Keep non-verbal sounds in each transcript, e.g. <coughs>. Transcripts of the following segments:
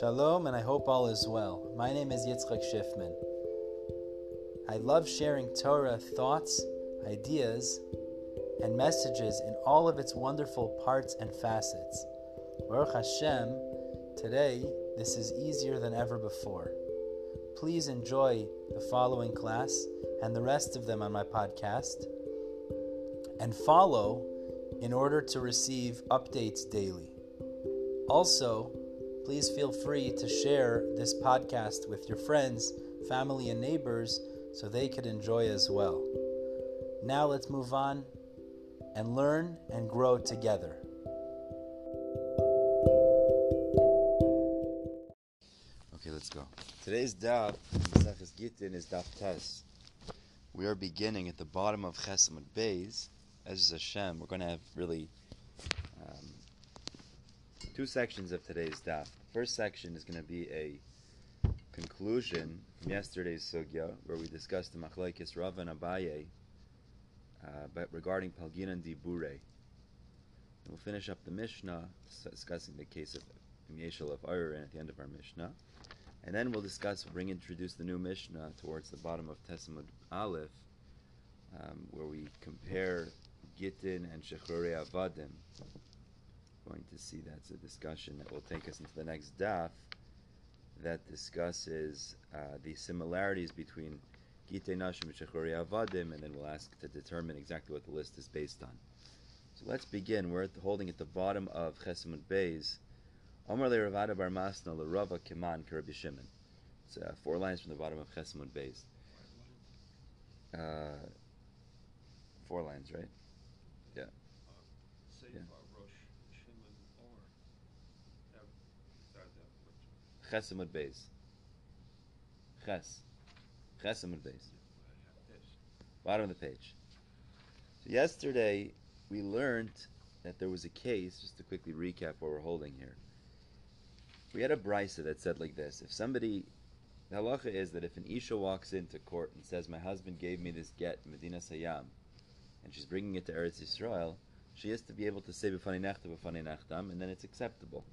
Shalom, and I hope all is well. My name is Yitzchak Schiffman. I love sharing Torah thoughts, ideas, and messages in all of its wonderful parts and facets. Baruch Hashem, today this is easier than ever before. Please enjoy the following class and the rest of them on my podcast, and follow in order to receive updates daily. Also, please feel free to share this podcast with your friends, family, and neighbors so they could enjoy as well. Now let's move on and learn and grow together. Okay, let's go. Today's daf, Maseches Gittin, is daf tes. We are beginning at the bottom of Chesamot Beis. As is Hashem, we're going to have really two sections of today's daf. First section is going to be a conclusion from yesterday's sugya, where we discussed the machlekes Rav and Abaye, uh, but regarding Palginan Dibure. And we'll finish up the Mishnah, discussing the case of Yeshel of Aaron at the end of our Mishnah. And then we'll discuss, bring introduce the new Mishnah towards the bottom of Tesamud Aleph, um, where we compare Gittin and Shechrore Avadim. Going to see that's a discussion that will take us into the next daf that discusses uh, the similarities between Gittin Nashim and Shechrore Avadim, and then we'll ask to determine exactly what the list is based on. So let's begin. We're at the, holding at the bottom of Chesamud Beis. Omar le Ravada Bar Masna le Rava Keman Karabi Shimon. It's uh, four lines from the bottom of Chesamud Beis. Uh, four lines, right? Yeah. Yeah. Chesamud Beis. Ches. Chesamud Beis. Bottom of the page. So yesterday we learned that there was a case, just to quickly recap what we're holding here. We had a brisa that said like this: If somebody, the halacha is that if an isha walks into court and says, "My husband gave me this get, Medina Sayyam," and she's bringing it to Eretz Yisrael, she has to be able to say "B'fani nechta, b'fani nechtam," and then it's acceptable.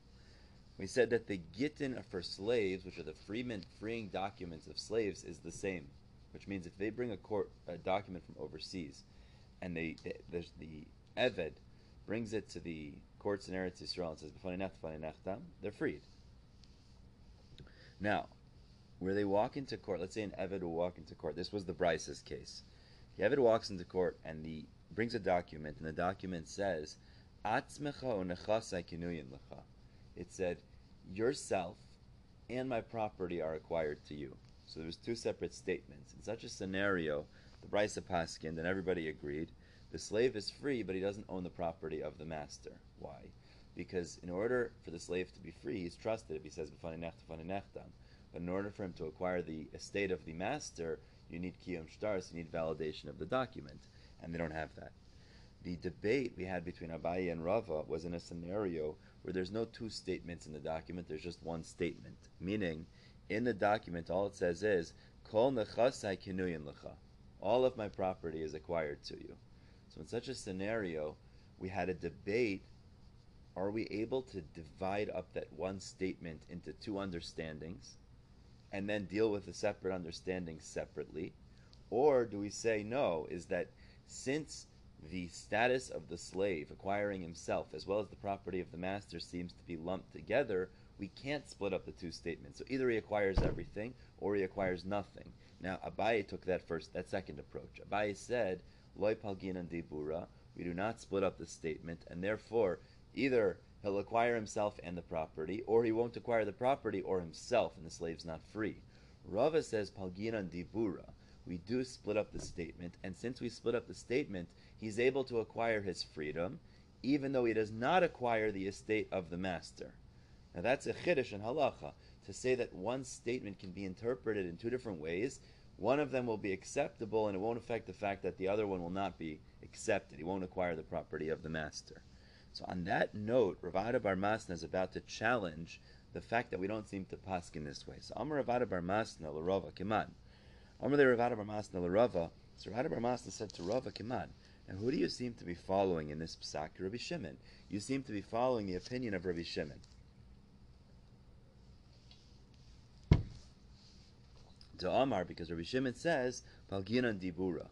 We said that the gittin for slaves, which are the freeman freeing documents of slaves, is the same, which means if they bring a court a document from overseas, and they, eh, they the, the eved brings it to the courts in Eretz Yisrael and says they're freed. Now, where they walk into court, let's say an Eved will walk into court. This was the Brisa's case. The Eved walks into court and the brings a document, and the document says. It said, yourself and my property are acquired to you. So there was two separate statements. In such a scenario, the Brisa Paskin and everybody agreed, the slave is free, but he doesn't own the property of the master. Why? because in order for the slave to be free, he's trusted if he says. But in order for him to acquire the estate of the master, you need kiyum shtars, you need validation of the document, and they don't have that. The debate we had between Abaye and Rava was in a scenario where there's no two statements in the document, there's just one statement. Meaning, in the document, all it says is, Kol. All of my property is acquired to you. So in such a scenario, we had a debate are we able to divide up that one statement into two understandings and then deal with the separate understandings separately? Or do we say no, is that since the status of the slave acquiring himself as well as the property of the master seems to be lumped together, we can't split up the two statements. So either he acquires everything or he acquires nothing. Now Abaye took that first, that second approach. Abaye said, Loy palginan dibura, we do not split up the statement, and therefore either he'll acquire himself and the property, or he won't acquire the property or himself, and the slave's not free. Rava says palginan dibura. We do split up the statement, and since we split up the statement, he's able to acquire his freedom, even though he does not acquire the estate of the master. Now that's a chiddush in halacha to say that one statement can be interpreted in two different ways. One of them will be acceptable, and it won't affect the fact that the other one will not be accepted. He won't acquire the property of the master. So on that note, Ravada Bar Masna is about to challenge the fact that we don't seem to pask in this way. So Amar Ravada Bar Masna l'Rava Kiman. Amar Ravada Bar Masna l'Rava. So Ravada Bar Masna said to Rava Kiman. Who do you seem to be following in this psak? Rabbi Shimon. You seem to be following the opinion of Rabbi Shimon. Da'amar, because Rabbi Shimon says, Palginan Dibura,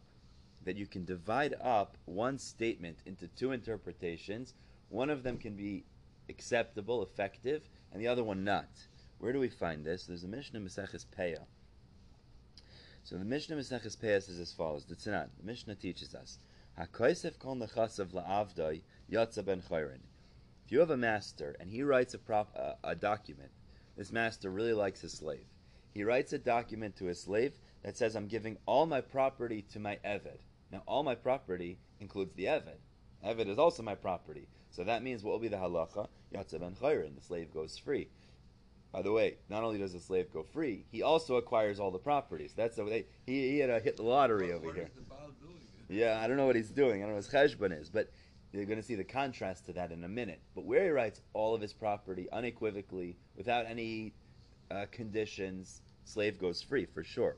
that you can divide up one statement into two interpretations. One of them can be acceptable, effective, and the other one not. Where do we find this? There's a Mishnah Maseches Peah. So the Mishnah Maseches Peah says as follows: The Tznan, the Mishnah teaches us, Hakoisef kol nechasav la'avdai yatza ben chayrin. If you have a master and he writes a, prop, a document, this master really likes his slave. He writes a document to his slave that says, "I'm giving all my property to my eved." Now, all my property includes the eved. Eved is also my property. So that means what will be the halacha? Yatza ben chayrin. The slave goes free. By the way, not only does the slave go free, he also acquires all the properties. That's the way he, he had to hit the lottery over here. Yeah, I don't know what he's doing. I don't know what his cheshbon is, but you're going to see the contrast to that in a minute. But where he writes all of his property unequivocally, without any uh, conditions, slave goes free for sure.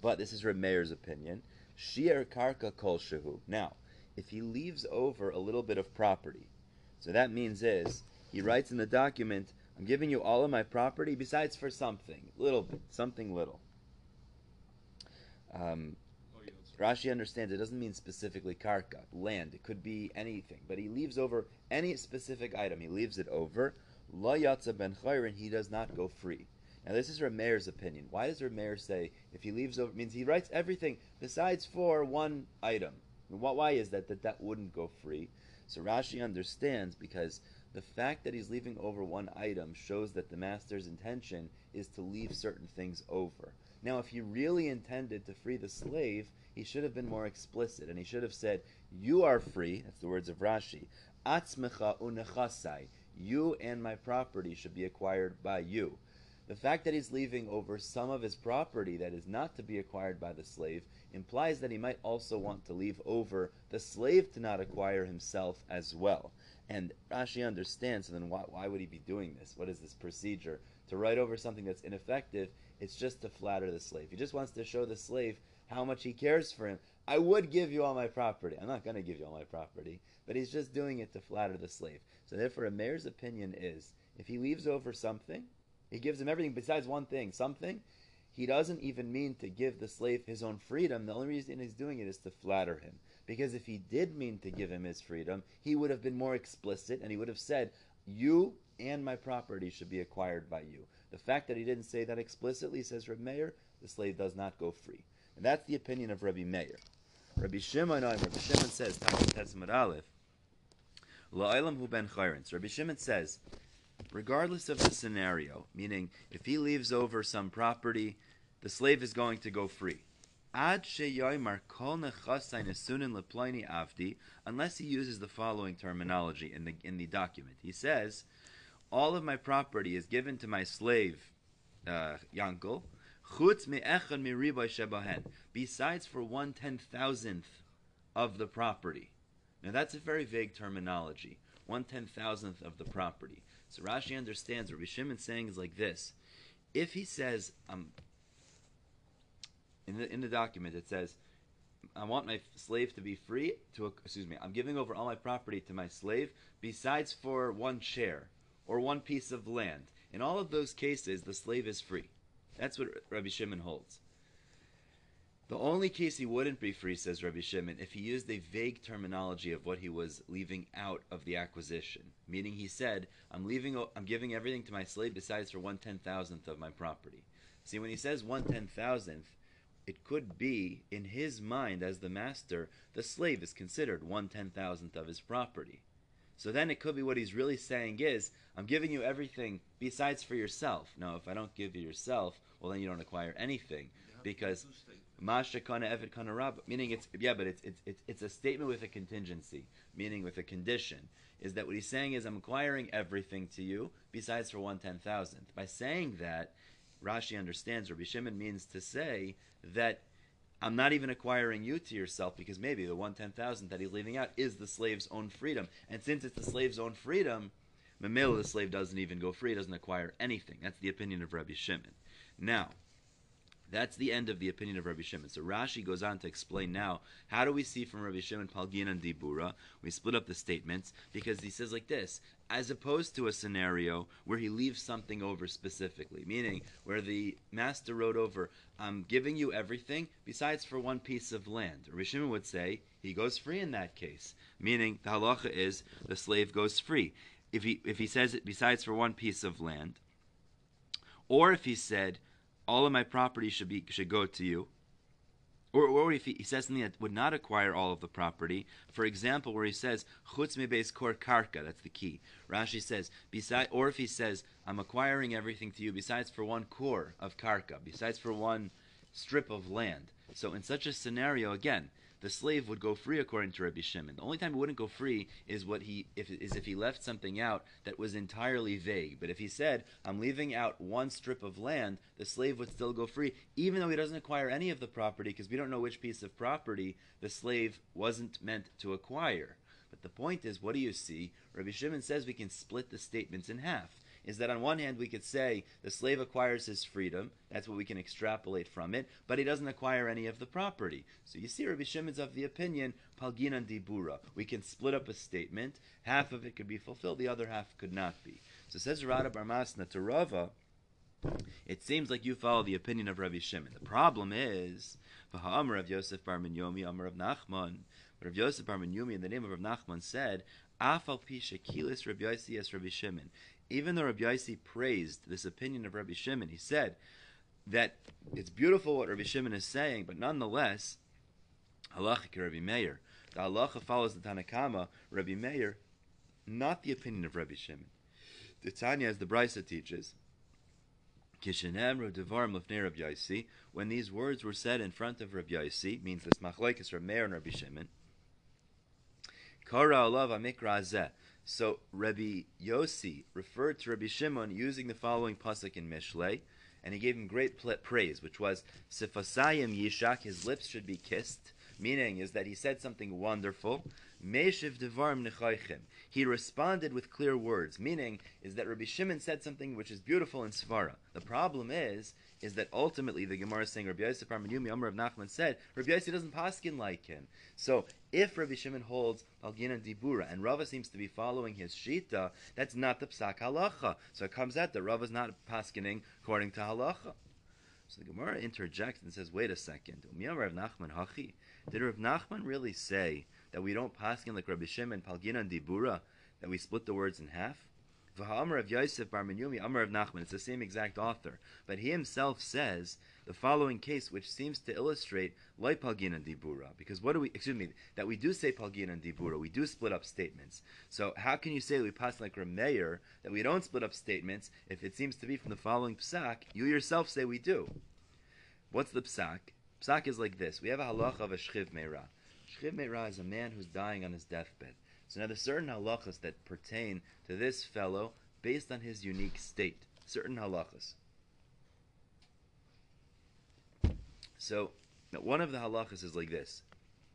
But this is Remeir's opinion. Shier karka kol shehu. Now, if he leaves over a little bit of property, so that means is he writes in the document, "I'm giving you all of my property, besides for something, little bit, something little." Um, Rashi understands it doesn't mean specifically karka, land. It could be anything, but he leaves over any specific item. He leaves it over. La yatza ben chayrin, he does not go free. Now this is Rameir's opinion. Why does Rameir say if he leaves over means he writes everything besides for one item? Why is that that that wouldn't go free? So Rashi understands because the fact that he's leaving over one item shows that the master's intention is to leave certain things over. Now, if he really intended to free the slave, he should have been more explicit, and he should have said, "You are free." That's the words of Rashi. Atzmecha unechasai. You and my property should be acquired by you. The fact that he's leaving over some of his property that is not to be acquired by the slave implies that he might also want to leave over the slave to not acquire himself as well. And Rashi understands, so then why, why would he be doing this? What is this procedure? To write over something that's ineffective, it's just to flatter the slave. He just wants to show the slave how much he cares for him. I would give you all my property. I'm not going to give you all my property, but he's just doing it to flatter the slave. So therefore, a mayor's opinion is if he leaves over something, he gives him everything besides one thing, something. He doesn't even mean to give the slave his own freedom. The only reason he's doing it is to flatter him. Because if he did mean to give him his freedom, he would have been more explicit and he would have said, You and my property should be acquired by you. The fact that he didn't say that explicitly, says Rabbi Meir, the slave does not go free. And that's the opinion of Rabbi Meir. Rabbi Shimon, Rabbi Shimon says, Aleph, hu ben. Rabbi Shimon says, regardless of the scenario, meaning if he leaves over some property, the slave is going to go free. Unless he uses the following terminology in the in the document. He says, all of my property is given to my slave, uh, Yankel, chutz miriboy shebahen, besides for one ten thousandth of the property. Now that's a very vague terminology. One ten thousandth of the property. So Rashi understands what Rishimon saying is like this. If he says, um, in the in the document it says, I want my slave to be free to excuse me, I'm giving over all my property to my slave besides for one share or one piece of land. In all of those cases, the slave is free. That's what Rabbi Shimon holds. The only case he wouldn't be free, says Rabbi Shimon, if he used a vague terminology of what he was leaving out of the acquisition. Meaning he said, I'm leaving I'm giving everything to my slave besides for one ten thousandth of my property. See, when he says one ten thousandth, it could be in his mind as the master, the slave is considered one ten thousandth of his property. So then it could be what he's really saying is, I'm giving you everything besides for yourself. Now, if I don't give you yourself, well, then you don't acquire anything because Masha kana evet kana rab. Meaning it's yeah, but it's it's it's it's a statement with a contingency, meaning with a condition. Is that what he's saying? Is I'm acquiring everything to you besides for one ten thousandth. By saying that, Rashi understands. Rabbi Shimon means to say that I'm not even acquiring you to yourself because maybe the one ten thousand that he's leaving out is the slave's own freedom, and since it's the slave's own freedom, Mamela, the slave doesn't even go free; he doesn't acquire anything. That's the opinion of Rabbi Shimon. Now, That's the end of the opinion of Rabbi Shimon. So Rashi goes on to explain now how do we see from Rabbi Shimon Palgin and Dibura? We split up the statements because he says like this, as opposed to a scenario where he leaves something over specifically, meaning where the master wrote over, "I'm giving you everything besides for one piece of land." Rabbi Shimon would say he goes free in that case, meaning the halacha is the slave goes free. If he if he says it besides for one piece of land, or if he said all of my property should be should go to you. Or, or if he, he, says something that would not acquire all of the property, for example, where he says chutz mebeis kor karka, that's the key. Rashi says beside, or if he says I'm acquiring everything to you besides for one core of karka, besides for one strip of land. So in such a scenario, again, the slave would go free according to Rabbi Shimon. The only time he wouldn't go free is what he if is if he left something out that was entirely vague. But if he said, "I'm leaving out one strip of land," the slave would still go free, even though he doesn't acquire any of the property, because we don't know which piece of property the slave wasn't meant to acquire. But the point is, what do you see? Rabbi Shimon says we can split the statements in half is that on one hand we could say the slave acquires his freedom, that's what we can extrapolate from it, but he doesn't acquire any of the property. So you see Rabbi Shimon's of the opinion, Palginan Dibura. We can split up a statement, half of it could be fulfilled, the other half could not be. So says Rada Barmasna to Rava, it seems like you follow the opinion of Rabbi Shimon. The problem is, Amar Rav Yosef Bar Minyomi, Amar Rav Nachman. But Rav Yosef Bar Minyomi, in the name of Rav Nachman, said, Afal Pisha Kilis Rabbi as Rabbi Shimon even though Rabbi Yossi praised this opinion of Rabbi Shimon, he said that it's beautiful what Rabbi Shimon is saying, but nonetheless, halachic Rabbi Meir, the halacha follows the Tanna Kamma, Rabbi Meir, not the opinion of Rabbi Shimon. The Tanya, as the Brisa teaches, when these words were said in front of Rabbi Yossi, means this machlekes Rabbi Meir and Rabbi Shimon, Kara alav amikra so Rabbi Yossi referred to Rabbi Shimon using the following pasuk in Mishlei, and he gave him great praise, which was Sifasayim Yishak, his lips should be kissed, meaning is that he said something wonderful. Devarim Nechoichem. He responded with clear words, meaning is that Rabbi Shimon said something which is beautiful in Svara. The problem is, is that ultimately the Gemara is saying Rabbi Yosef Armanumi Amar Rav Nachman said Rabbi Yosef doesn't paskin like him. So if Rabbi Shimon holds Balgin Dibura and Rava seems to be following his shita, that's not the psak halacha. So it comes out that Rava's not paskining according to halacha. So the Gemara interjects and says, wait a second. Nachman Hachi. Did Rav Nachman really say that we don't paskin like Rabbi Shimon Palgin and Dibura, that we split the words in half? V'ha'amar of Yosef Bar Minyomi, Amar Rav Nachman. It's the same exact author, but he himself says the following case, which seems to illustrate like Palgin and Dibura. Because what do we? Excuse me, that we do say Palgin and Dibura. We do split up statements. So how can you say that we pass like Rameyer that we don't split up statements if it seems to be from the following psak? You yourself say we do. What's the psak? Psak is like this. We have a halach of a shchiv meira. Shchiv meira is a man who's dying on his deathbed. So now there's certain halachas that pertain to this fellow based on his unique state. Certain halachas. So one of the halachas is like this: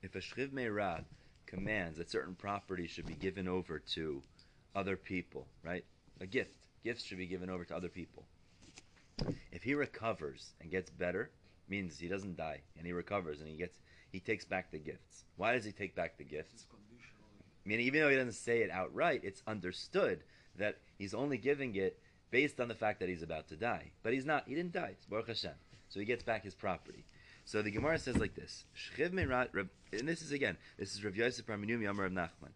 if a shchiv meirah commands that certain property should be given over to other people, right? A gift, gifts should be given over to other people. If he recovers and gets better, means he doesn't die and he recovers and he gets he takes back the gifts. Why does he take back the gifts? I mean, even though he doesn't say it outright, it's understood that he's only giving it based on the fact that he's about to die. But he's not. He didn't die. It's Baruch Hashem. So he gets back his property. So the Gemara says like this: and this is again, this is Rav Yosef Raminumi Amar Rav Nachman.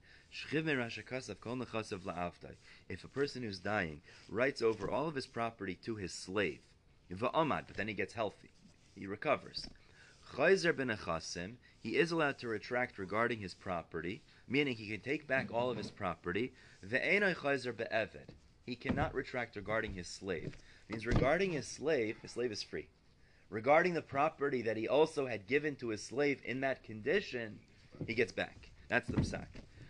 If a person who's dying writes over all of his property to his slave, but then he gets healthy, he recovers. Khaizer bin Echasim, he is allowed to retract regarding his property meaning he can take back all of his property. The Eeno Khazer bevad, he cannot retract regarding his slave. means regarding his slave, his slave is free. Regarding the property that he also had given to his slave in that condition, he gets back. That's the psak.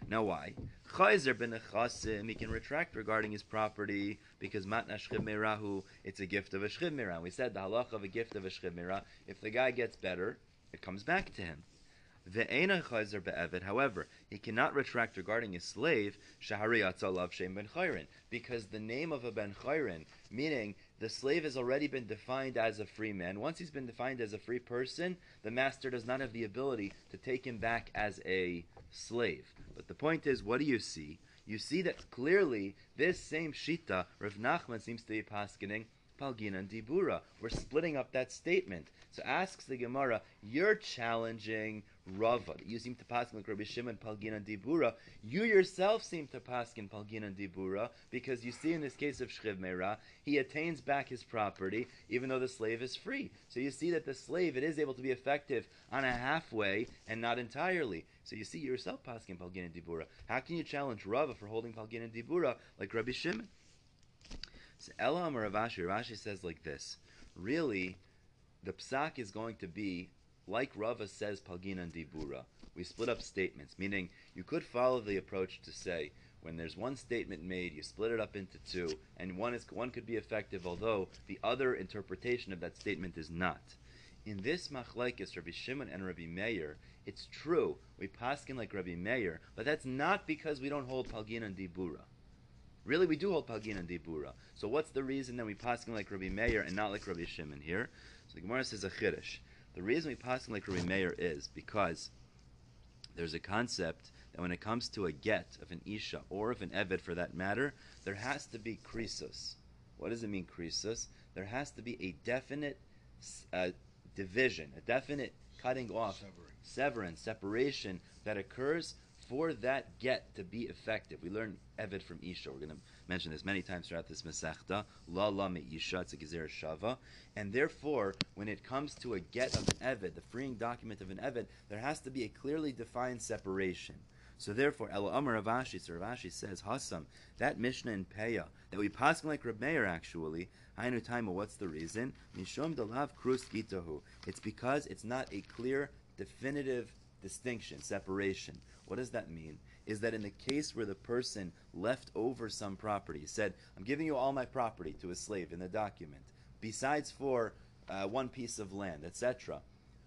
Now why? Chayzer ben he can retract regarding his property because matna merahu, it's a gift of a shchiv We said the halach of a gift of a shchiv if the guy gets better, it comes back to him. Ve'ena chayzer be'evet. However, he cannot retract regarding a slave, shahari atzalav shem ben chayrin, because the name of a ben chayrin, meaning the slave has already been defined as a free man. Once he's been defined as a free person, the master does not have the ability to take him back as a slave. But the point is, what do you see? You see that clearly this same shita, Rav Nachman seems to be paskening Palgina and Dibura. We're splitting up that statement. So asks the Gemara, you're challenging Rava. You seem to pass like Rabbi Shimon Palgina Dibura. You yourself seem to pass in Palgina Dibura because you see in this case of Shchiv Meira, he attains back his property even though the slave is free. So you see that the slave, it is able to be effective on a halfway and not entirely. So you see yourself passing Palgina Dibura. How can you challenge Rava for holding Palgina Dibura like Rabbi Shimon? So Elam Rav Ashi, Rashi says like this. Really, the psak is going to be like Rava says Palgina and Dibura. We split up statements, meaning you could follow the approach to say when there's one statement made, you split it up into two, and one is one could be effective, although the other interpretation of that statement is not. In this machlekes, Rabbi Shimon and Rabbi Meir, it's true we paskin like Rabbi Meir, but that's not because we don't hold Palgina and Dibura. Really, we do hold Palgin and Dibura. So what's the reason that we passing like Rabbi Meir and not like Rabbi Shimon here? So the Gemara says a chiddush. The reason we passing like Rabbi Meir is because there's a concept that when it comes to a get of an isha or of an eved for that matter, there has to be krisus. What does it mean krisus? There has to be a definite uh, division, a definite cutting off, severing, separation that occurs for that get to be effective, we learn Evid from Isha. We're going to mention this many times throughout this Masechta. La la me Isha, it's a Shava. And therefore, when it comes to a get of an Evid, the freeing document of an Evid, there has to be a clearly defined separation. So therefore, El Amar Rav Ashi, so Rav Ashi says, Hassam, that Mishnah in Peah, that we pass like Reb Meir actually, Hainu Taima, what's the reason? Mishum Dalav Krus Gitahu. It's because it's not a clear, definitive distinction, separation. What does that mean? Is that in the case where the person left over some property, said, I'm giving you all my property to a slave in the document, besides for uh, one piece of land, etc.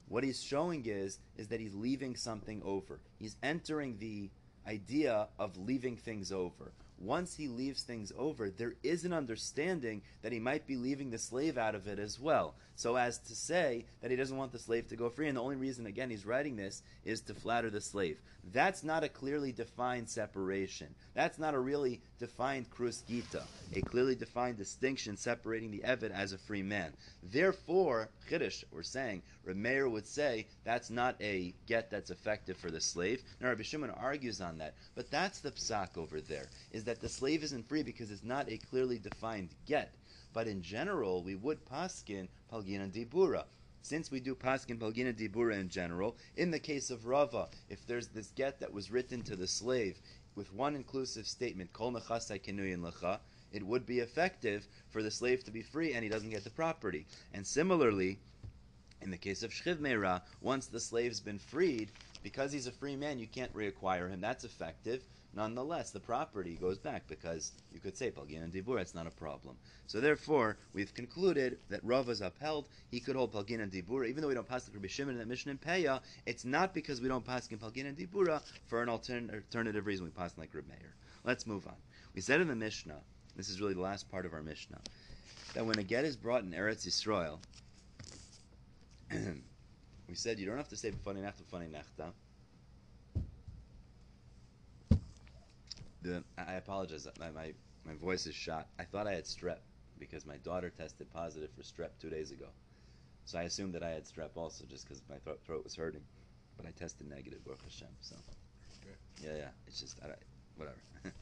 What he's showing is, is that he's leaving something over. He's entering the idea of leaving things over once he leaves things over, there is an understanding that he might be leaving the slave out of it as well. So as to say that he doesn't want the slave to go free, and the only reason, again, he's writing this is to flatter the slave. That's not a clearly defined separation. That's not a really defined krus gita, a clearly defined distinction separating the Evid as a free man. Therefore, Chiddush, we're saying, Remeir would say that's not a get that's effective for the slave. Now, Rabbi Shimon argues on that, but that's the psak over there, is that the slave isn't free because it's not a clearly defined get. But in general, we would paskin palgina dibura. Since we do paskin palgina dibura in general, in the case of Rava, if there's this get that was written to the slave with one inclusive statement, kol nechasai kenuyin lecha, it would be effective for the slave to be free and he doesn't get the property. And similarly, in the case of Shchiv Meira, once the slave's been freed, because he's a free man, you can't reacquire him. That's effective. Nonetheless, the property goes back because you could say Palgin and Dibur, it's not a problem. So therefore, we've concluded that Rav is upheld. He could hold Palgin and Dibura, even though we don't pass the Rabbi Shimon in that mission in Peah. It's not because we don't pass in Palgin and Dibura for an altern- alternative reason. We pass like Reb Meir. Let's move on. We said in the Mishnah, this is really the last part of our Mishnah, that when a get is brought in Eretz Yisrael, <clears throat> we said you don't have to say b'fani nechta b'fani nechta. The, I apologize. My, my my voice is shot. I thought I had strep because my daughter tested positive for strep two days ago. So I assumed that I had strep also just because my throat, throat was hurting. But I tested negative, Baruch Hashem. So, yeah, yeah. It's just, I, whatever. <laughs>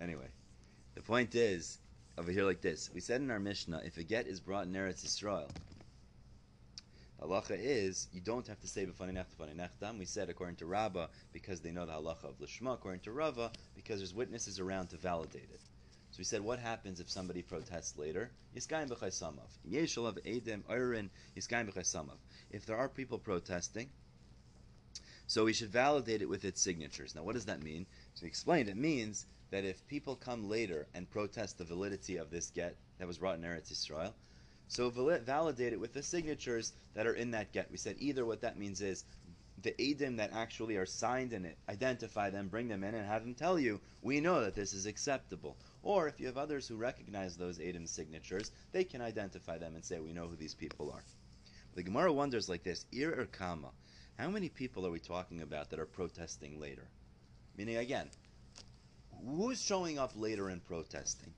anyway, the point is, over here like this. We said in our Mishnah, if a get is brought in Eretz Yisrael, halacha is you don't have to say b'fani nechtam. We said according to Rabbah because they know the halacha of lishma. According to Rava because there's witnesses around to validate it. So we said, what happens if somebody protests later? If there are people protesting, so we should validate it with its signatures. Now, what does that mean? So we explained it means that if people come later and protest the validity of this get that was brought in Eretz Yisrael, so validate it with the signatures that are in that get. We said either what that means is the Adim that actually are signed in it, identify them, bring them in, and have them tell you, we know that this is acceptable. Or if you have others who recognize those Adim signatures, they can identify them and say, we know who these people are. The Gemara wonders like this, Ir or Kama, how many people are we talking about that are protesting later? Meaning, again, who's showing up later and protesting?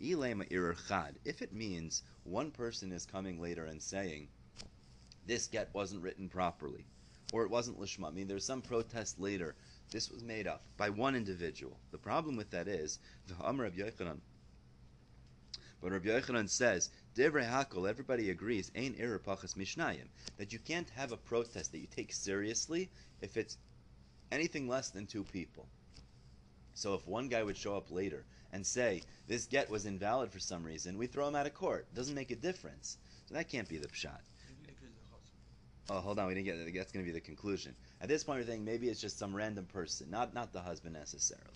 If it means one person is coming later and saying, this get wasn't written properly, or it wasn't lishma. I mean, there's some protest later. This was made up by one individual. The problem with that is the Amr of Yochanan. But Rabbi Yochanan says, Divrei Hakol, everybody agrees, Ein Ira Pachas Mishnayim, that you can't have a protest that you take seriously if it's anything less than two people. So if one guy would show up later and say, this get was invalid for some reason, we throw him out of court. Doesn't make a difference. So that can't be the pshat. Oh, hold on, we didn't get that. That's going to be the conclusion. At this point, we're thinking maybe it's just some random person, not not the husband necessarily.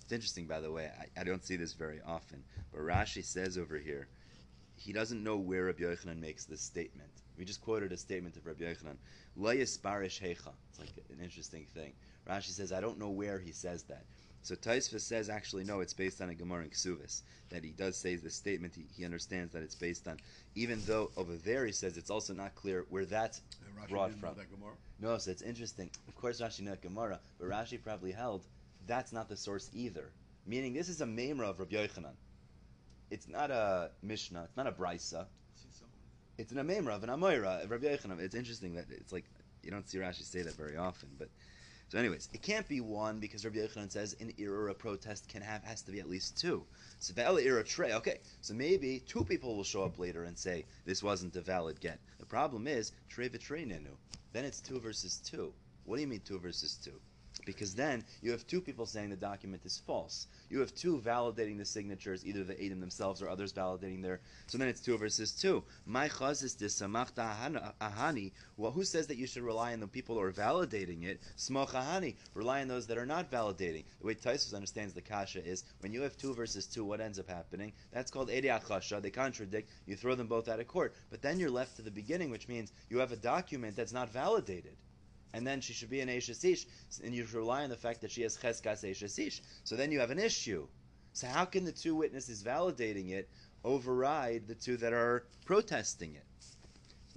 It's interesting, by the way. I, I don't see this very often, but Rashi says over here, he doesn't know where Rabbi Yochanan makes this statement. We just quoted a statement of Rabbi Yochanan. Lo yisparish hecha. It's like an interesting thing. Rashi says, I don't know where he says that. So Taisva says actually no, it's based on a Gemara in Ksuvis. That he does say the statement, he, he understands that it's based on, even though over there he says it's also not clear where that's brought from. No, so it's interesting. Of course Rashi not Gemara, but Rashi probably held that's not the source either. Meaning this is a Memra of Rabbi Yochanan. It's not a Mishnah, it's not a Brisa. It's an Amemra of an Amoira of Rabbi Yochanan. It's interesting that it's like, you don't see Rashi say that very often, but so, anyways, it can't be one because Rabbi Yochanan says an ira a protest can have has to be at least two. So the ira tre, okay. So maybe two people will show up later and say this wasn't a valid get. The problem is tre v'tre nenu. Then it's two versus two. What do you mean two versus two? Because then you have two people saying the document is false. You have two validating the signatures, either the Adam themselves or others validating their. So then it's two versus two. My is chazis disamachta ahani. Well, who says that you should rely on the people who are validating it? Smoch ahani. Rely on those that are not validating. The way Taisus understands the kasha is when you have two versus two, what ends up happening? That's called edi achasha. They contradict. You throw them both out of court. But then you're left to the beginning, which means you have a document that's not validated and then she should be an Eishasish, and you should rely on the fact that she has Cheskas Eishasish. So then you have an issue. So how can the two witnesses validating it override the two that are protesting it?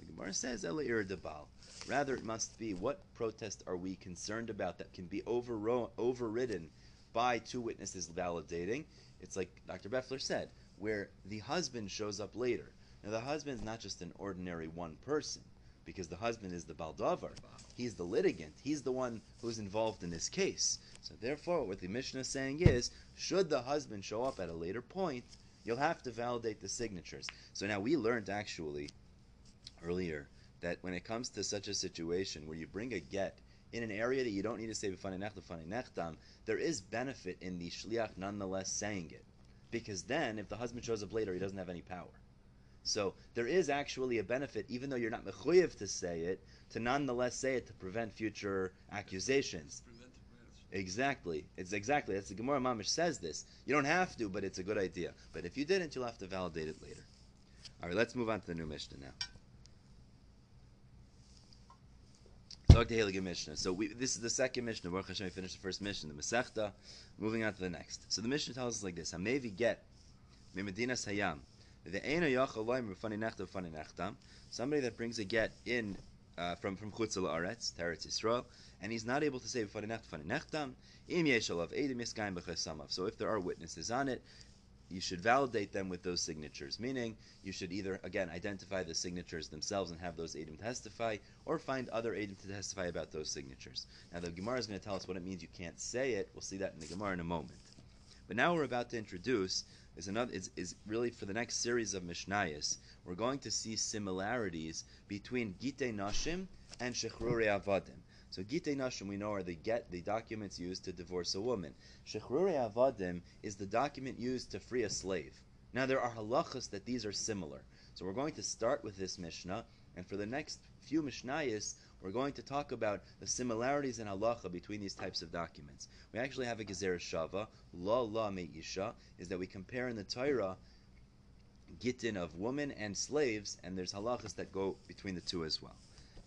The Gemara says, Debal. Rather, it must be what protest are we concerned about that can be overro- overridden by two witnesses validating? It's like Dr. Beffler said, where the husband shows up later. Now, the husband is not just an ordinary one person because the husband is the baldavar. He's the litigant. He's the one who's involved in this case. So therefore, what the Mishnah is saying is, should the husband show up at a later point, you'll have to validate the signatures. So now we learned actually earlier that when it comes to such a situation where you bring a get in an area that you don't need to say nechtam, there is benefit in the shliach nonetheless saying it, because then if the husband shows up later, he doesn't have any power. So there is actually a benefit, even though you're not mechuyev to say it, to nonetheless say it to prevent future accusations. Exactly. It's exactly. That's the Gemara Mamish says this. You don't have to, but it's a good idea. But if you didn't, you'll have to validate it later. All right, let's move on to the new Mishnah now. So we, this is the second Mishnah. Baruch Hashem, we finished the first Mishnah, the Masechta. Moving on to the next. So the Mishnah tells us like this: Hamevi get Medina Sayam Somebody that brings a get in uh, from from Chutzal Aretz, Teretz Yisrael, and he's not able to say Rufani Nechta Rufani nechtam. So if there are witnesses on it, you should validate them with those signatures. Meaning, you should either again identify the signatures themselves and have those Adam testify, or find other Adam to testify about those signatures. Now, the Gemara is going to tell us what it means you can't say it. We'll see that in the Gemara in a moment. But now we're about to introduce is another is, is really for the next series of Mishnayos. We're going to see similarities between Gite Nashim and Shechruri Avadim. So Gite Nashim we know are the get the documents used to divorce a woman. Shechruri Avadim is the document used to free a slave. Now there are halachas that these are similar. So we're going to start with this Mishnah, and for the next few Mishnayos, we're going to talk about the similarities in halacha between these types of documents. We actually have a gezer shava, la la me'isha, is that we compare in the Torah gittin of women and slaves, and there's halachas that go between the two as well.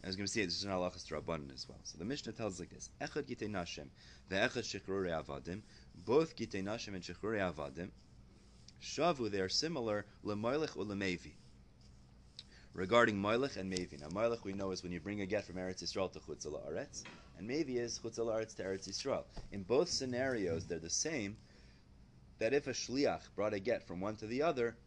I was going to say this is an halachas rabbanon as well. So the Mishnah tells us like this: Echad gitei nashim ve'echad shechrurei avadim. Both gitei nashim and shechrurei avadim shavu. They are similar lemoilech ulemevi. Regarding moilech and mevi. Now moilech we know is when you bring a get from Eretz Yisrael to Chutz Aretz, and mevi is Chutz Aretz to Eretz Yisrael. In both scenarios, they're the same. That if a shliach brought a get from one to the other,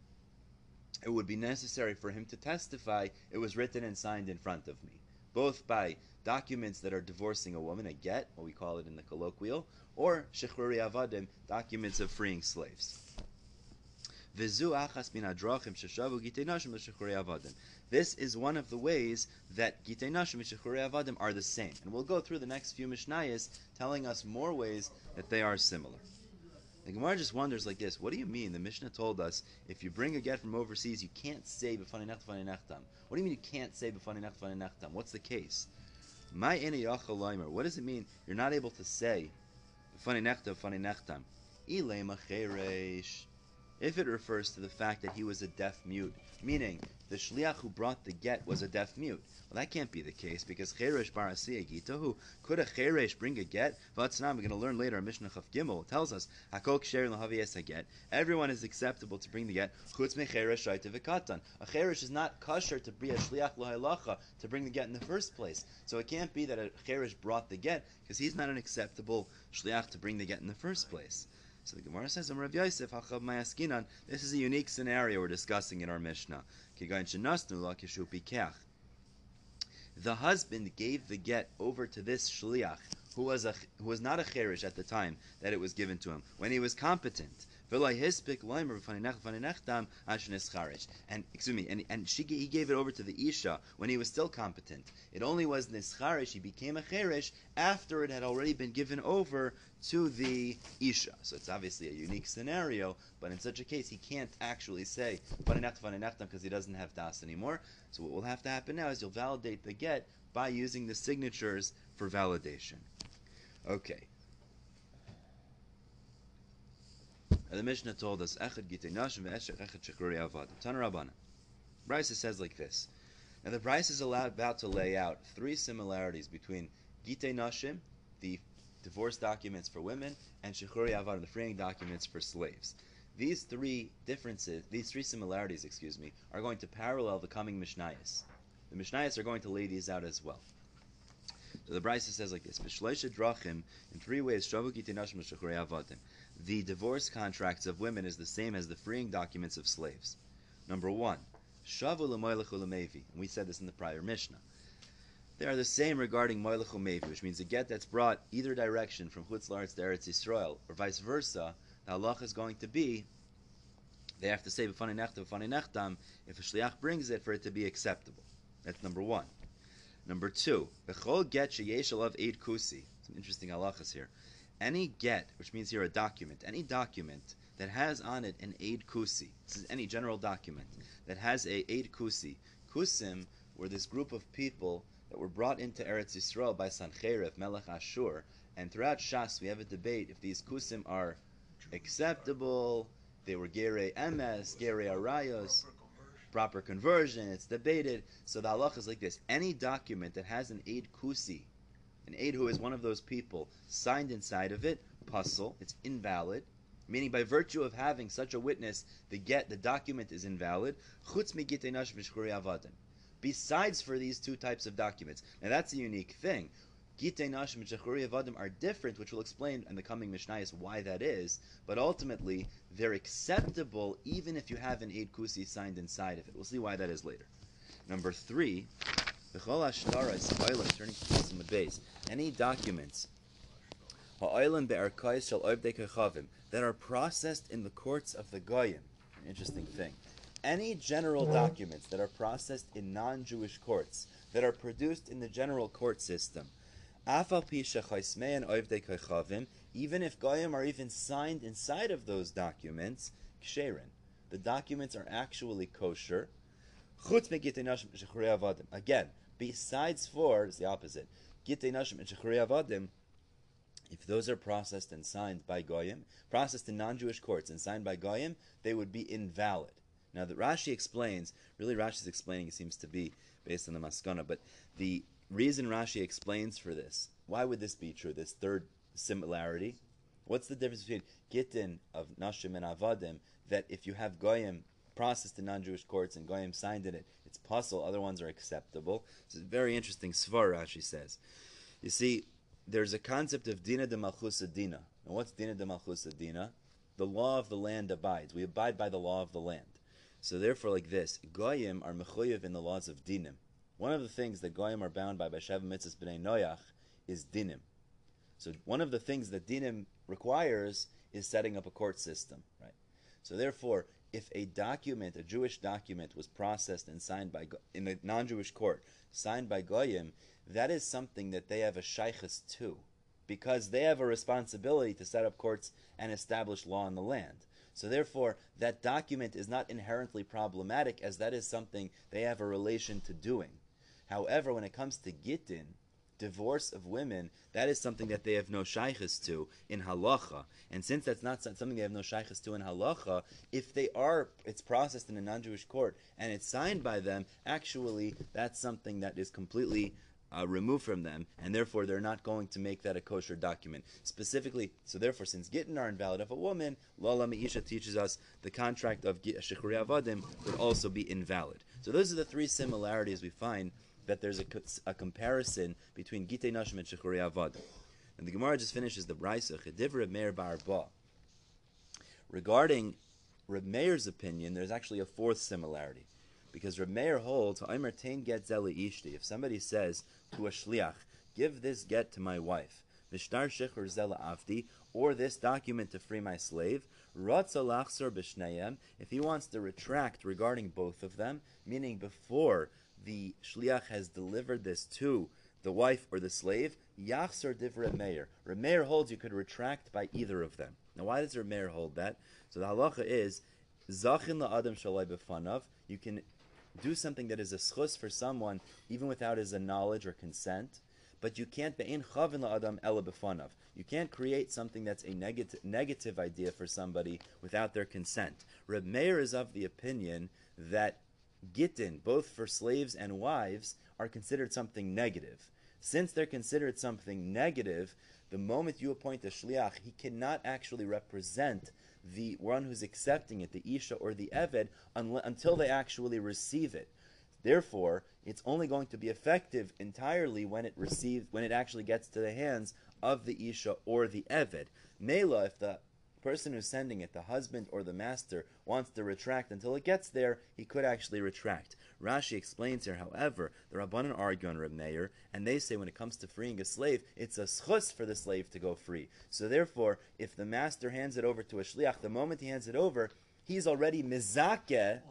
it would be necessary for him to testify it was written and signed in front of me, both by documents that are divorcing a woman, a get, what we call it in the colloquial, or shechruri avadim, documents of freeing slaves. This is one of the ways that Gitei Nashim and Shechure Avadim are the same. And we'll go through the next few Mishnayos telling us more ways that they are similar. The Gemara just wonders like this: What do you mean? The Mishnah told us if you bring a get from overseas, you can't say b'fani nech nechtam. What do you mean you can't say b'fani nech nechtam? What's the case? My What does it mean you're not able to say b'fani nechtam b'fani nechtam? If it refers to the fact that he was a deaf mute, meaning the shliach who brought the get was a deaf mute. Well, that can't be the case because cheresh barasiya gitahu could a cheresh bring a get? Vatsnam, we're going to learn later. Mishnah Chaf Gimel tells us hakol ksherin lahaviyes a get. Everyone is acceptable to bring the get. Chutz me cheresh shaita v'katan. A cheresh is not kosher to be a shliach lahalacha to bring the get in the first place. So it can't be that a cheresh brought the get because he's not an acceptable shliach to bring the get in the first place. So the Gemara says, Rav Yosef, this is a unique scenario we're discussing in our Mishnah. The husband gave the get over to this shliach, who was a who was not a cherish at the time that it was given to him, when he was competent. And excuse me, and, and she, he gave it over to the Isha when he was still competent. It only was nischarish, he became a cherish after it had already been given over to the Isha. So it's obviously a unique scenario, but in such a case, he can't actually say because he doesn't have das anymore. So what will have to happen now is you'll validate the get by using the signatures for validation. Okay. And the Mishnah told us, Echad Echad. Brisa says like this. Now the Brisa is allowed, about to lay out three similarities between Gitei Nashim, the divorce documents for women, and Shechuri Avad, the freeing documents for slaves. These three differences, these three similarities, excuse me, are going to parallel the coming Mishnayos. The Mishnayos are going to lay these out as well. So the Brisa says like this: drachim in three ways. The divorce contracts of women is the same as the freeing documents of slaves. Number one, shavu and we said this in the prior Mishnah. They are the same regarding Moilechu Mevi, which means a get that's brought either direction from Chutz Laretz to Eretz Yisrael, or vice versa. The halach is going to be they have to say b'fani nechtam b'fani nechtam if a shliach brings it for it to be acceptable. That's number one. Number two, b'chol get sheyesh of eid kusi. Some interesting halachas here. Any get, which means here a document, any document that has on it an aid kusi. This is any general document that has a aid kusi. Kusim were this group of people that were brought into Eretz Yisrael by Sancheiriv, Melech Ashur, and throughout Shas we have a debate if these kusim are acceptable, they were gere emes, gere arayos, proper conversion, it's debated. So the halach is like this. Any document that has an aid kusi, an aid who is one of those people, signed inside of it, pasul, it's invalid, meaning by virtue of having such a witness, the get the document is invalid. Besides for these two types of documents. Now that's a unique thing. Gitei Nashim and Shechuri Avadim are different, which we'll explain in the coming Mishnayos why that is, but ultimately they're acceptable even if you have an Eid Kusi signed inside of it. We'll see why that is later. Number three, turning to the base, any documents that are processed in the courts of the Goyim. Interesting thing any general documents that are processed in non-Jewish courts that are produced in the general court system, even if goyim are even signed inside of those documents, the documents are actually kosher. Again, besides for it's the opposite. Git Nashim and Avadim, if those are processed and signed by goyim, processed in non-Jewish courts and signed by goyim, they would be invalid. Now, that Rashi explains, really Rashi's explaining seems to be based on the Maskana, but the reason Rashi explains for this, why would this be true, this third similarity? What's the difference between Gittin of Nashim and Avadim, that if you have Goyim processed in non-Jewish courts and Goyim signed in it, it's possible, other ones are acceptable. It's very interesting svar, Rashi says. You see, there's a concept of Dina de Malchusa Dina. And what's Dina de Malchusa Dina? The law of the land abides. We abide by the law of the land. So therefore, like this, Goyim are mechuyev in the laws of dinim. One of the things that Goyim are bound by by Sheva Mitzvahs B'nai Noach is dinim. So one of the things that dinim requires is setting up a court system, right? So therefore, if a document, a Jewish document, was processed and signed by in a non-Jewish court, signed by Goyim, that is something that they have a shaykhs to, because they have a responsibility to set up courts and establish law in the land. So therefore, that document is not inherently problematic, as that is something they have a relation to doing. However, when it comes to gittin, divorce of women, that is something that they have no shaykhs to in halacha. And since that's not something they have no shaykhs to in halacha, if they are, it's processed in a non-Jewish court and it's signed by them, actually, that's something that is completely uh, removed from them, and therefore they're not going to make that a kosher document. Specifically, so therefore, since gittin are invalid of a woman, Lala Meisha teaches us the contract of Shechuri Avadim would also be invalid. So those are the three similarities we find that there's a, a comparison between Gitei Nashim and Shechuri Avadim. And the Gemara just finishes the Brisa, Chediv Meir Bar Ba. Regarding Reb Meir's opinion, there's actually a fourth similarity. Because Reb Meir holds. If somebody says to a shliach, give this get to my wife, Mishtar shechur zela avdi, or this document to free my slave, ratza lachsor if he wants to retract regarding both of them, meaning before the shliach has delivered this to the wife or the slave, yachsor divrei Meir. Remeir holds you could retract by either of them. Now, why does Remeir hold that? So the halacha is, zachin la'adam shalai b'fanav, you can do something that is a schus for someone even without his knowledge or consent. But you can't be'in chavin la'adam ela b'fanav. You can't create something that's a negative, negative idea for somebody without their consent. Reb Meir is of the opinion that gittin, both for slaves and wives, are considered something negative. Since they're considered something negative, the moment you appoint a shliach, he cannot actually represent the one who's accepting it, the Isha or the Eved, until they actually receive it. Therefore, it's only going to be effective entirely when it receives, when it actually gets to the hands of the Isha or the Eved. Mela, if the person who's sending it, the husband or the master, wants to retract until it gets there, he could actually retract. Rashi explains here, however, the Rabbanan argue on Reb Meir, and they say when it comes to freeing a slave, it's a schus for the slave to go free. So therefore, if the master hands it over to a shliach, the moment he hands it over, he's already mizakeh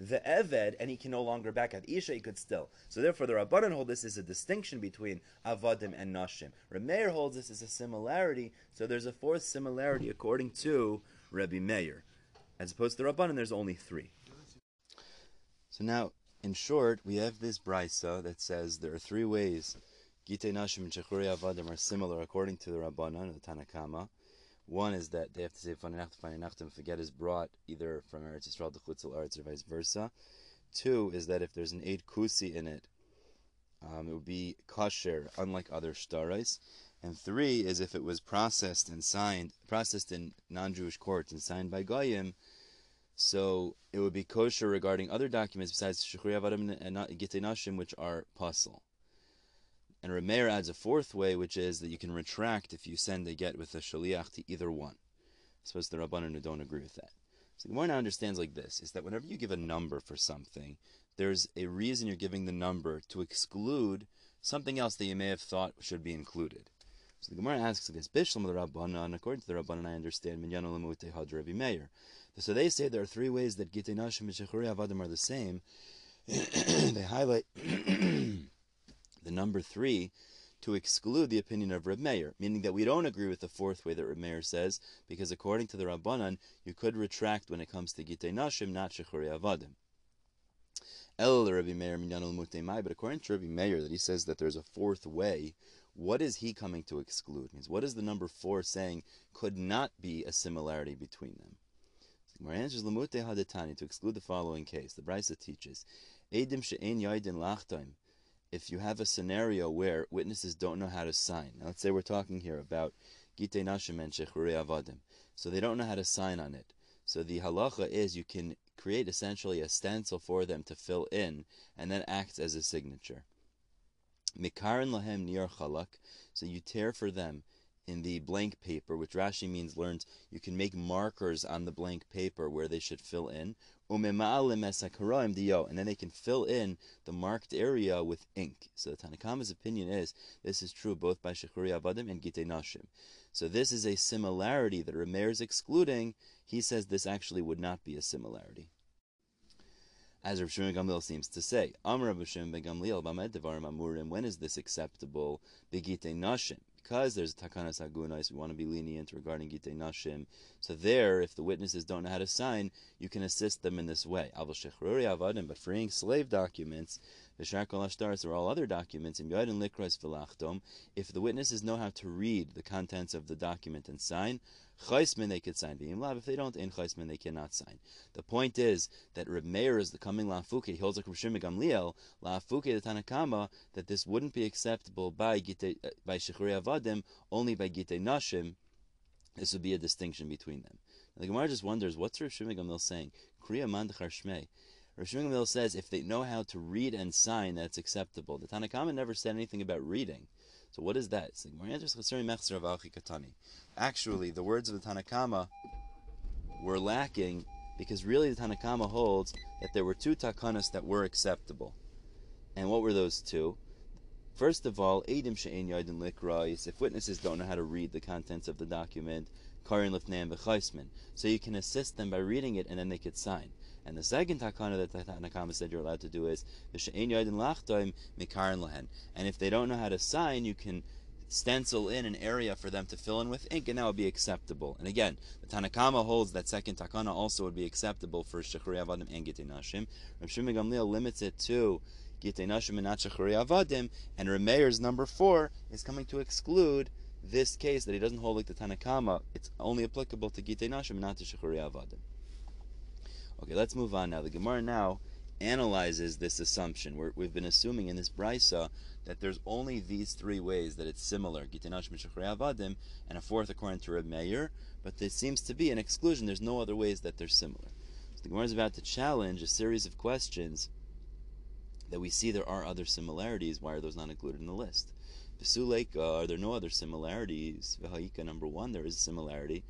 the Eved, and he can no longer back out. Isha, he could still. So therefore, the Rabbanan hold this is a distinction between Avadim and Nashim. Remeir holds this as a similarity, so there's a fourth similarity according to Rabbi Meir. As opposed to the Rabbanan, there's only three. So now, in short, we have this brisa that says there are three ways Gite Nashim and Shechuri Avadim are similar according to the Rabbanan, the Tanna Kamma. One is that they have to say Faninacht, Faninacht, if a get is brought either from Eretz Yisrael to Chutzel Eretz or vice versa. Two is that if there's an Eid Kusi in it, um, it would be kosher, unlike other shtarais. And three is if it was processed and signed, processed in non-Jewish courts and signed by Goyim, so it would be kosher regarding other documents besides Shechuri Avadim and Gitei Nashim, which are pasul. And Rameir adds a fourth way, which is that you can retract if you send a get with a shaliach to either one. I suppose the Rabbanan who don't agree with that. So the now understands like this, is that whenever you give a number for something, there's a reason you're giving the number to exclude something else that you may have thought should be included. So the Gemara asks this, Bishlam the Rabbanan, according to the Rabbanan, I understand, Minyan Lamute Had Rabbi Meir. So they say there are three ways that Gitei Nashim and Shechuri Avadim are the same. <clears throat> they highlight <clears throat> the number three to exclude the opinion of Reb Meir, meaning that we don't agree with the fourth way that Reb Meir says, because according to the Rabbanan, you could retract when it comes to Gitei Nashim, not Shechuri Avadim. El Rabbi Meir Minyanul but according to Rabbi Meir, that he says that there's a fourth way, what is he coming to exclude? Means what is the number four saying could not be a similarity between them? Gemara answers Lamute Hadatani to exclude the following case. The Brisa teaches, Edim she'en yaidin lachtaim. If you have a scenario where witnesses don't know how to sign, now let's say we're talking here about Gitei Nashim and Shechrei Avadim, so they don't know how to sign on it. So the halacha is you can create essentially a stencil for them to fill in, and then acts as a signature. Mikarin lahem nir chalak, so you tear for them in the blank paper, which Rashi means learns you can make markers on the blank paper where they should fill in. And then they can fill in the marked area with ink. So the Tanna Kamma's opinion is this is true both by Shechuri Avadim and Gitei Nashim. So this is a similarity that Rameir is excluding. He says this actually would not be a similarity. As Rav Shimon Gamliel seems to say, Amr when is this acceptable? Begite Nashim because there's a takanas agunais, we want to be lenient regarding gitei nashim. So there, if the witnesses don't know how to sign, you can assist them in this way. But freeing slave documents, v'shar kol ashtaris, or all other documents, in yadin likros if the witnesses know how to read the contents of the document and sign, Chaisman they could sign. If they don't, in they cannot sign. The point is that Reb Meir is the coming Lafuke, he holds like Reb Gamliel, Lafuke the Tanna Kamma, that this wouldn't be acceptable by Gite, uh, by Shechuri Avadim, only by Gite Nashim. This would be a distinction between them. Now, the Gemara just wonders, what's Reb Shimon Gamliel saying? Kriya Mandachar Shmei. Rav Shimon says if they know how to read and sign, that's acceptable. The Tanna Kamma never said anything about reading. So what is that? Actually, the words of the Tanna Kamma were lacking because really the Tanna Kamma holds that there were two takanas that were acceptable. And what were those two? First of all, Edim She'en Yadin Likrais, if witnesses don't know how to read the contents of the document, Karin. So you can assist them by reading it and then they could sign. And the second takana that the Tanna Kamma said you're allowed to do is And if they don't know how to sign, you can stencil in an area for them to fill in with ink, and that would be acceptable. And again, the Tanna Kamma holds that second takana also would be acceptable for Shechuri Avadim and Gitei Nashim. Rav Gamliel limits it to and Remeir's number four is coming to exclude this case that he doesn't hold like the Tanna Kamma. It's only applicable to Gitei Nashim and not to Shechuri Avadim. Okay, let's move on now. The Gemara now analyzes this assumption. we have been assuming in this brisa that there's only these three ways that it's similar, Gitinash Avadim, and a fourth according to Reb Meir, but there seems to be an exclusion. There's no other ways that they're similar. So the Gemara is about to challenge a series of questions that we see there are other similarities. Why are those not included in the list? V'suleika, are there no other similarities? V'ha'ika, number one, there is a similarity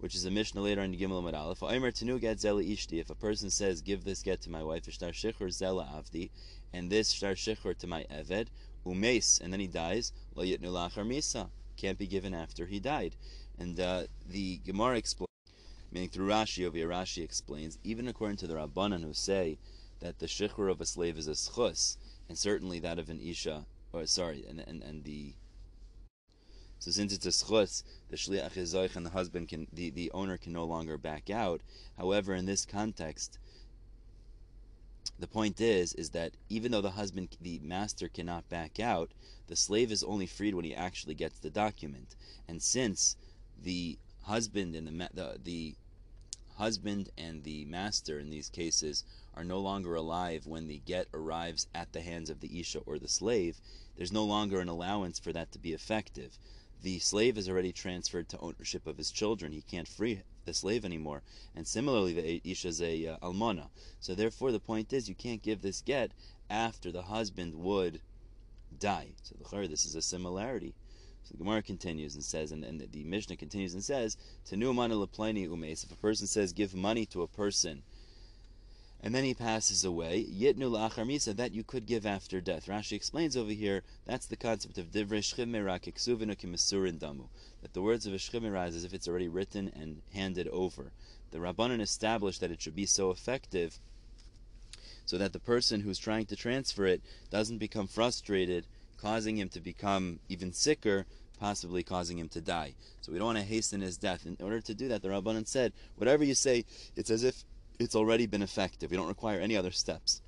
which is a Mishnah later in Gimel ishti. If a person says, "Give this get to my wife," shtar shichur zela avdi, and this shtar shichur to my eved, umes, and then he dies, lo yitnu lachar misa, can't be given after he died. And uh, the Gemara explains, meaning through Rashi over Rashi explains, even according to the Rabbanan who say that the shichur of a slave is a schus, and certainly that of an isha, or sorry, and and, and the so since it's a schutz, the shliach is and the husband can, the, the owner can no longer back out. However, in this context, the point is, is that even though the husband, the master cannot back out, the slave is only freed when he actually gets the document. And since the husband and the the, the husband and the master in these cases are no longer alive when the get arrives at the hands of the isha or the slave, there's no longer an allowance for that to be effective the slave is already transferred to ownership of his children. He can't free the slave anymore. And similarly, the isha is a uh, almana. So therefore, the point is, you can't give this get after the husband would die. So the this is a similarity. So the Gemara continues and says, and, and the Mishnah continues and says, "Tenu mana lepleni umes." If a person says, "Give money to a person," and then he passes away, yitnu la'achar misa, that you could give after death. Rashi explains over here, that's the concept of divrei shchimera kiksuvinu kimasurin damu, that the words of a shchimera is as if it's already written and handed over. The Rabbanan established that it should be so effective so that the person who's trying to transfer it doesn't become frustrated, causing him to become even sicker, possibly causing him to die. So we don't want to hasten his death. In order to do that, the Rabbanan said, whatever you say, it's as if it's already been effective. We don't require any other steps.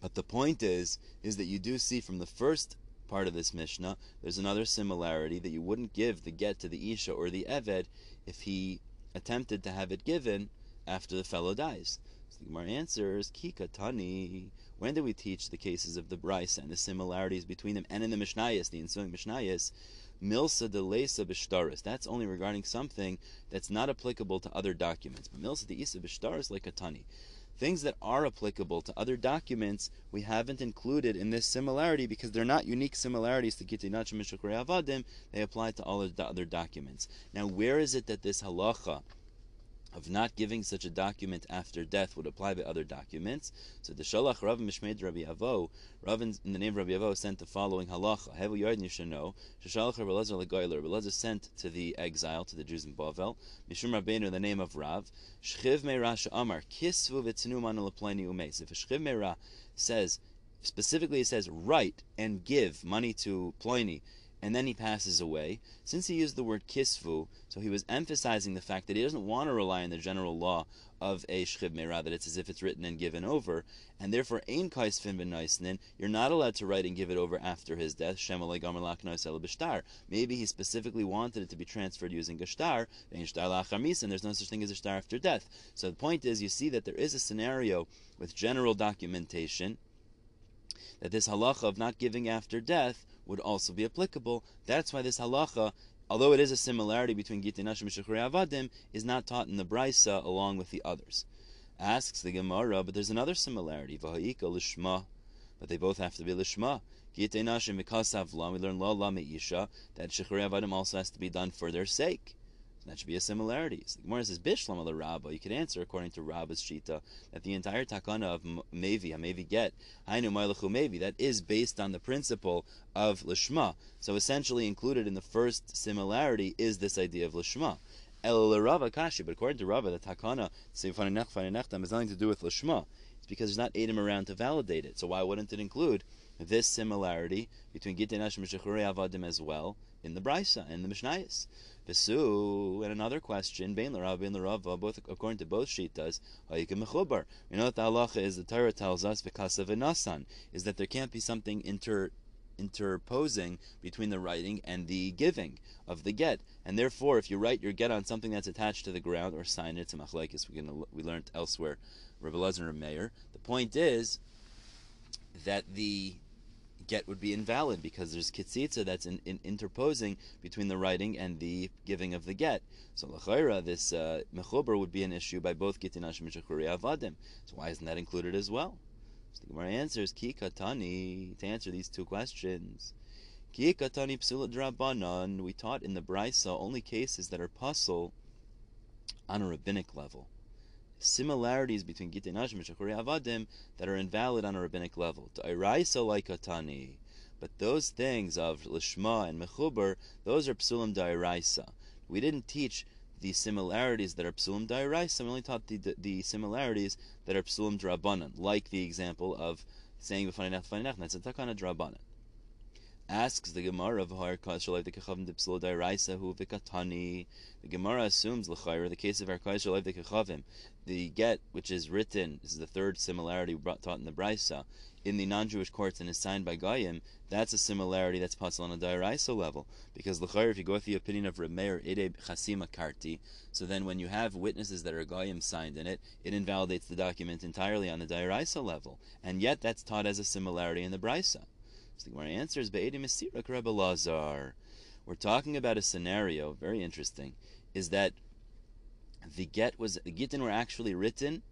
But the point is, is that you do see from the first part of this Mishnah, there's another similarity that you wouldn't give the get to the Isha or the Eved if he attempted to have it given after the fellow dies. So the Gemara answers, Kika Tani. When do we teach the cases of the Bryce and the similarities between them and in the Mishnayos, the ensuing Mishnayos? Milsa de lesa b'shtaris. That's only regarding something that's not applicable to other documents. But milsa de isa b'shtaris like a tani. Things that are applicable to other documents we haven't included in this similarity because they're not unique similarities to Kitinach Mishukre Avadim. They apply to all the other documents. Now, where is it that this halacha of not giving such a document after death would apply to other documents. So the Shalach Rav Mishmed Rabbi Avo, Rav in, the name of Rabbi Avo sent the following halacha. You should know. Shalach Rabbi Lezer Legoyler. Rabbi Lezer sent to the exile, to the Jews in Bavel. Mishum Rabbeinu in the name of Rav. Shchiv Meira Amar Kisvu v'tzinu manu lepleni umeis. If a Shchiv Meira says, specifically it says, write and give money to Pliny and then he passes away. Since he used the word kisvu, so he was emphasizing the fact that he doesn't want to rely on the general law of a shchiv meira, that it's as if it's written and given over, and therefore ein kaisfin ben you're not allowed to write and give it over after his death. Maybe he specifically wanted it to be transferred using gashtar, and there's no such thing as a shtar after death. So the point is, you see that there is a scenario with general documentation that this halacha of not giving after death would also be applicable. That's why this halacha, although it is a similarity between Gitin Nashim and Avadim, is not taught in the Brisa along with the others. Asks the Gemara, but there's another similarity. Vaha'ika lishma, but they both have to be lishma. Gitin Nashim v'kasav lam, we learn la la me'isha, that Shechurei Avadim also has to be done for their sake. That should be a similarity. So the Gemara says, Bishlam al Rabba. You could answer according to Rabba's Shita that the entire takana of Mevi, Mevi get, Hainu Mailachu Mevi, that is based on the principle of Lishma. So essentially included in the first similarity is this idea of Lishma. El Rava Kashi, but according to Rava, the takana, has nothing to do with Lishma. It's because there's not Adam around to validate it. So why wouldn't it include this similarity between Gitin Nashim and Avadim as well in the Brisa, in the Mishnayos? And another question, Bein L'Rav, Bein L'Rav, both according to both Shitas, Hayikim Mechubar. We know that the halacha is, the Torah tells us, V'kasav Nasan, is that there can't be something inter interposing between the writing and the giving of the get. And therefore, if you write your get on something that's attached to the ground or sign it, to machlekes, we, we learned elsewhere, Rabbi Lezer and Meir. The point is that the get would be invalid because there's kitzitza that's in, in, interposing between the writing and the giving of the get. So l'chayra, this uh, would be an issue by both gitinash and avadim. So why isn't that included as well? So the Gemara answers ki katani to answer these two questions. Ki katani psula drabanan. We taught in the brisa only cases that are pasul on a rabbinic level similarities between Gitei Nashim and Shachuri Avadim that are invalid on a rabbinic level. Dairaisa like Atani. But those things of Lishma and Mechuber, those are Psulim Dairaisa. We didn't teach the similarities that are Psulim Dairaisa, we only taught the, the, the similarities that are Psulim Drabanan, like the example of saying B'faneinach B'faneinach, that's a Takana Drabanan. Asks the Gemara of Har Kashalai the Kechavim de Pslo Dairaisa Hu Vikatani. The Gemara assumes l'chayr the case of Har Kashalai the Kechavim, the get which is written. This is the third similarity brought taught in the Brisa in the non-Jewish courts and is signed by Goyim. That's a similarity that's possible on a Dairaisa level because l'chayr if you go with the opinion of Remeir Ede Chasima Karti, so then when you have witnesses that are Goyim signed in it, it invalidates the document entirely on the Dairaisa level, and yet that's taught as a similarity in the Brisa. So the Gemara answers, Be'edi Mesirak Rebbe Lazar. We're talking about a scenario, very interesting, is that the get was the Gittin were actually written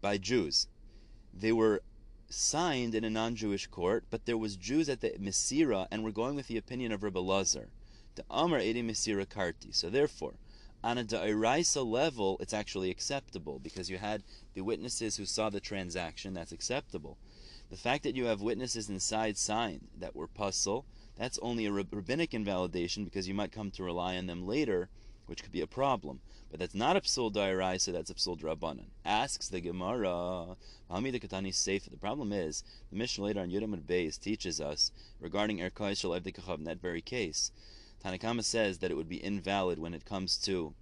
by Jews. They were signed in a non-Jewish court, but there was Jews at the Mesira, and we're going with the opinion of Rebbe Lazar. The Amar Edi Mesira Karti. So therefore, on a Da'iraisa level, it's actually acceptable because you had the witnesses who saw the transaction, that's acceptable. The fact that you have witnesses inside signed that were pasul, that's only a rabbinic invalidation because you might come to rely on them later, which could be a problem. But that's not a psul so that's a psul drabanan. Asks the Gemara, Hamid Katani safe. The problem is, the Mishnah later on Yudam Beis teaches us regarding Erkai Shalav Dikachav in that very case. Tanna Kamma says that it would be invalid when it comes to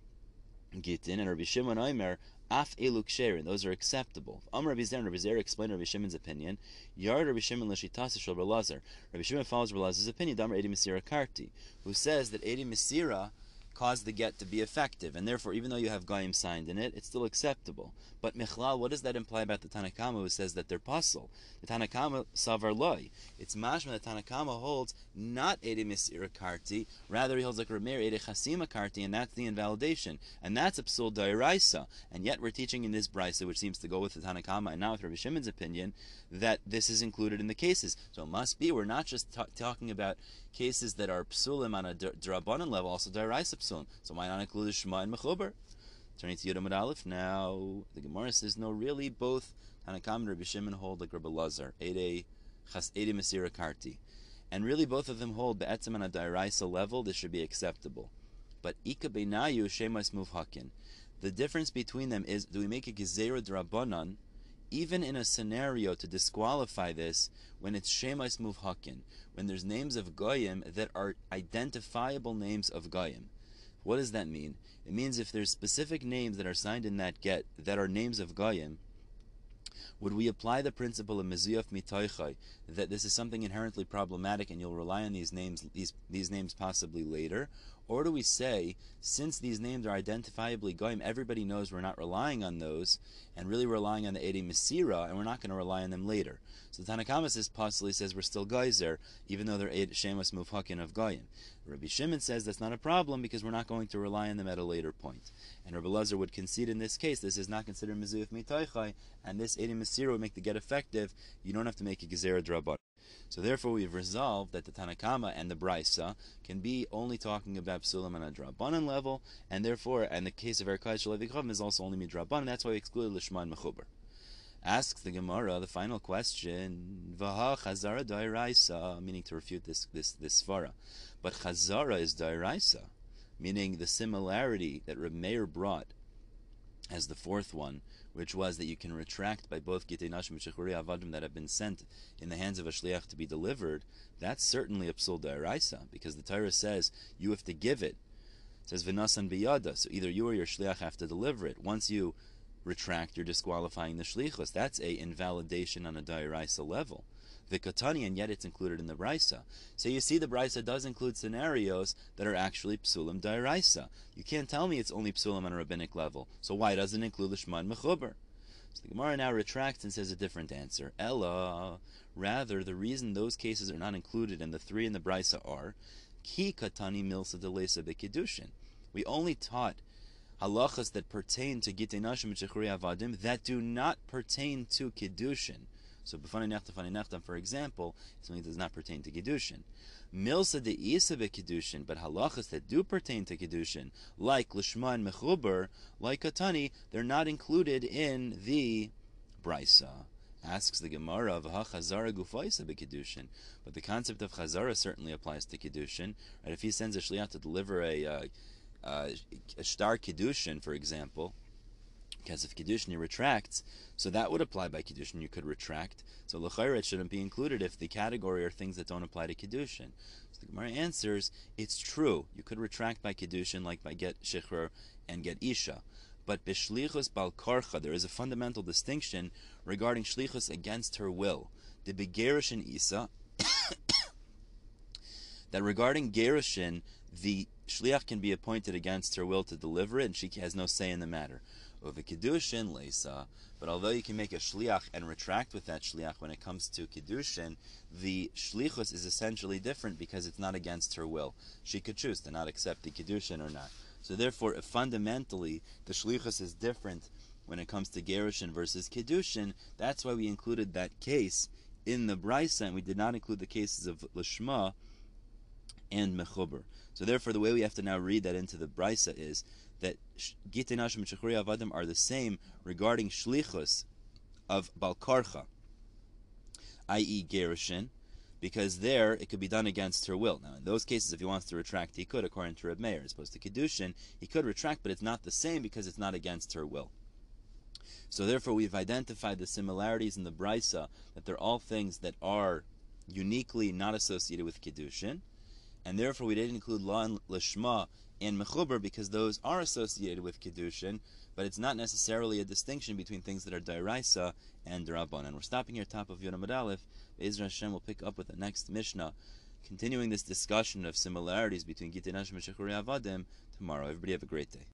Gitin, and Rabbi Shimon Oimer Af elu ksherin, those are acceptable. Amr Rabbi Zer, Rabbi Zer explained Rabbi Shimon's opinion. Yard Rabbi Shimon l'shitas shel Rabbi Rabbi Shimon follows Rabbi opinion. Damar Edi Mesira Karti, who says that Edi Mesira cause the get to be effective, and therefore, even though you have goyim signed in it, it's still acceptable. But michlal, what does that imply about the Tanna Kamma who says that they're pasul? The Tanna Kamma savar loy. It's mashma the Tanna Kamma holds not ede misira karti, rather he holds like Ramir ede chasima karti, and that's the invalidation, and that's a psul dairaisa. And yet we're teaching in this brisa, which seems to go with the Tanna Kamma and now with Rabbi Shimon's opinion, that this is included in the cases. So it must be we're not just t- talking about cases that are psulim on a drabanan level, also dairaisa So why not include the Shema and Mechuber? Turning to Yudamad Aleph now, the Gemara says no, really both Tanna Kamma and Rabbi Shimon hold like Rabbi Lazar, Ede Chas Ede and really both of them hold be'etzem on a dairaisa level. This should be acceptable, but Ika Beinayu Shemas Muvhakin. The difference between them is do we make a gezerah drabanan even in a scenario to disqualify this when it's Shemais Muvhakin, when there's names of Goyim that are identifiable names of Goyim. What does that mean? It means if there's specific names that are signed in that get that are names of Goyim, would we apply the principle of mezuyaf mitoichai that this is something inherently problematic and you'll rely on these names these these names possibly later, or do we say since these names are identifiably goyim, everybody knows we're not relying on those and really relying on the edi misira, and we're not going to rely on them later. So the Tanna Kamma says possibly says we're still geyser even though they're shemas mufhakin of goyim. Rabbi Shimon says that's not a problem because we're not going to rely on them at a later point. And Rabbi Lazar would concede in this case this is not considered mizuyif mitaychai, and this edim masira would make the get effective. You don't have to make a gezerah drabat. So therefore, we've resolved that the Tanna Kamma and the Brisa can be only talking about psulim on a drabanan level, and therefore, and the case of Erkai Shalevikhovim is also only midrabanan. That's why we excluded Lishman Mechuber. Asks the Gemara the final question, Vaha Chazara Dairaisa, meaning to refute this this this svara. But Chazara is Dairaisa, meaning the similarity that Reb Meir brought as the fourth one, which was that you can retract by both Gitei Nashim and Shechuri Avadim that have been sent in the hands of a Shliach to be delivered, that's certainly a Psul Dairaisa, because the Torah says you have to give it. It says Vinasan Biyada, so either you or your Shliach have to deliver it. Once you retract, you're disqualifying the shlichus. That's a invalidation on a dairaisa level. The katani, and yet it's included in the brisa. So you see, the brisa does include scenarios that are actually psulim dairaisa. You can't tell me it's only psulim on a rabbinic level. So why doesn't it include lishman mechuber? So the Gemara now retracts and says a different answer. Ella, rather, the reason those cases are not included in the three in the brisa are ki katani milsa delesa bekidushin. We only taught halachas that pertain to Gitei Nashim Avadim that do not pertain to Kiddushin. So B'fani Nechta Fani Nechtam, for example, something that does not pertain to Kiddushin. Milsa de Isa Kiddushin, but halachas that do pertain to Kiddushin, like Lishma and Mechuber, like Katani, they're not included in the Brisa. Asks the Gemara of ha Chazara Gufaisa Kiddushin, but the concept of Chazara certainly applies to Kiddushin. Right? If he sends a shliach to deliver a uh, uh, a star kiddushin, for example, because if kiddushin you retract, so that would apply by kiddushin. You could retract. So lechayre shouldn't be included if the category are things that don't apply to kiddushin. So the Gemara answers, it's true. You could retract by kiddushin, like by get shechrer and get isha. But bishlichus bal karcha, there is a fundamental distinction regarding shlichus against her will. The begerish in isa, <coughs> that regarding gerushin, the shliach can be appointed against her will to deliver it, and she has no say in the matter. Over kiddushin leisa, but although you can make a shliach and retract with that shliach when it comes to kiddushin, the shlichus is essentially different because it's not against her will. She could choose to not accept the kiddushin or not. So therefore, fundamentally, the shlichus is different when it comes to gerushin versus kiddushin. That's why we included that case in the brisa, and we did not include the cases of lishma and mechuber. So therefore, the way we have to now read that into the brisa is that Gitei Nashim and Shechuri Avadim are the same regarding shlichus of Balkarcha, i.e. Gerushin, because there it could be done against her will. Now, in those cases, if he wants to retract, he could, according to Reb Meir. As opposed to Kiddushin, he could retract, but it's not the same because it's not against her will. So therefore, we've identified the similarities in the Brisa, that they're all things that are uniquely not associated with Kiddushin, and therefore we didn't include La and Lishma and Mechuber because those are associated with Kiddushin, but it's not necessarily a distinction between things that are Dairaisa and Darabban. And we're stopping here top of Yonah Aleph. Ezra Hashem will pick up with the next Mishnah continuing this discussion of similarities between Gitei Nashim and Shechuri Avadim tomorrow. Everybody have a great day.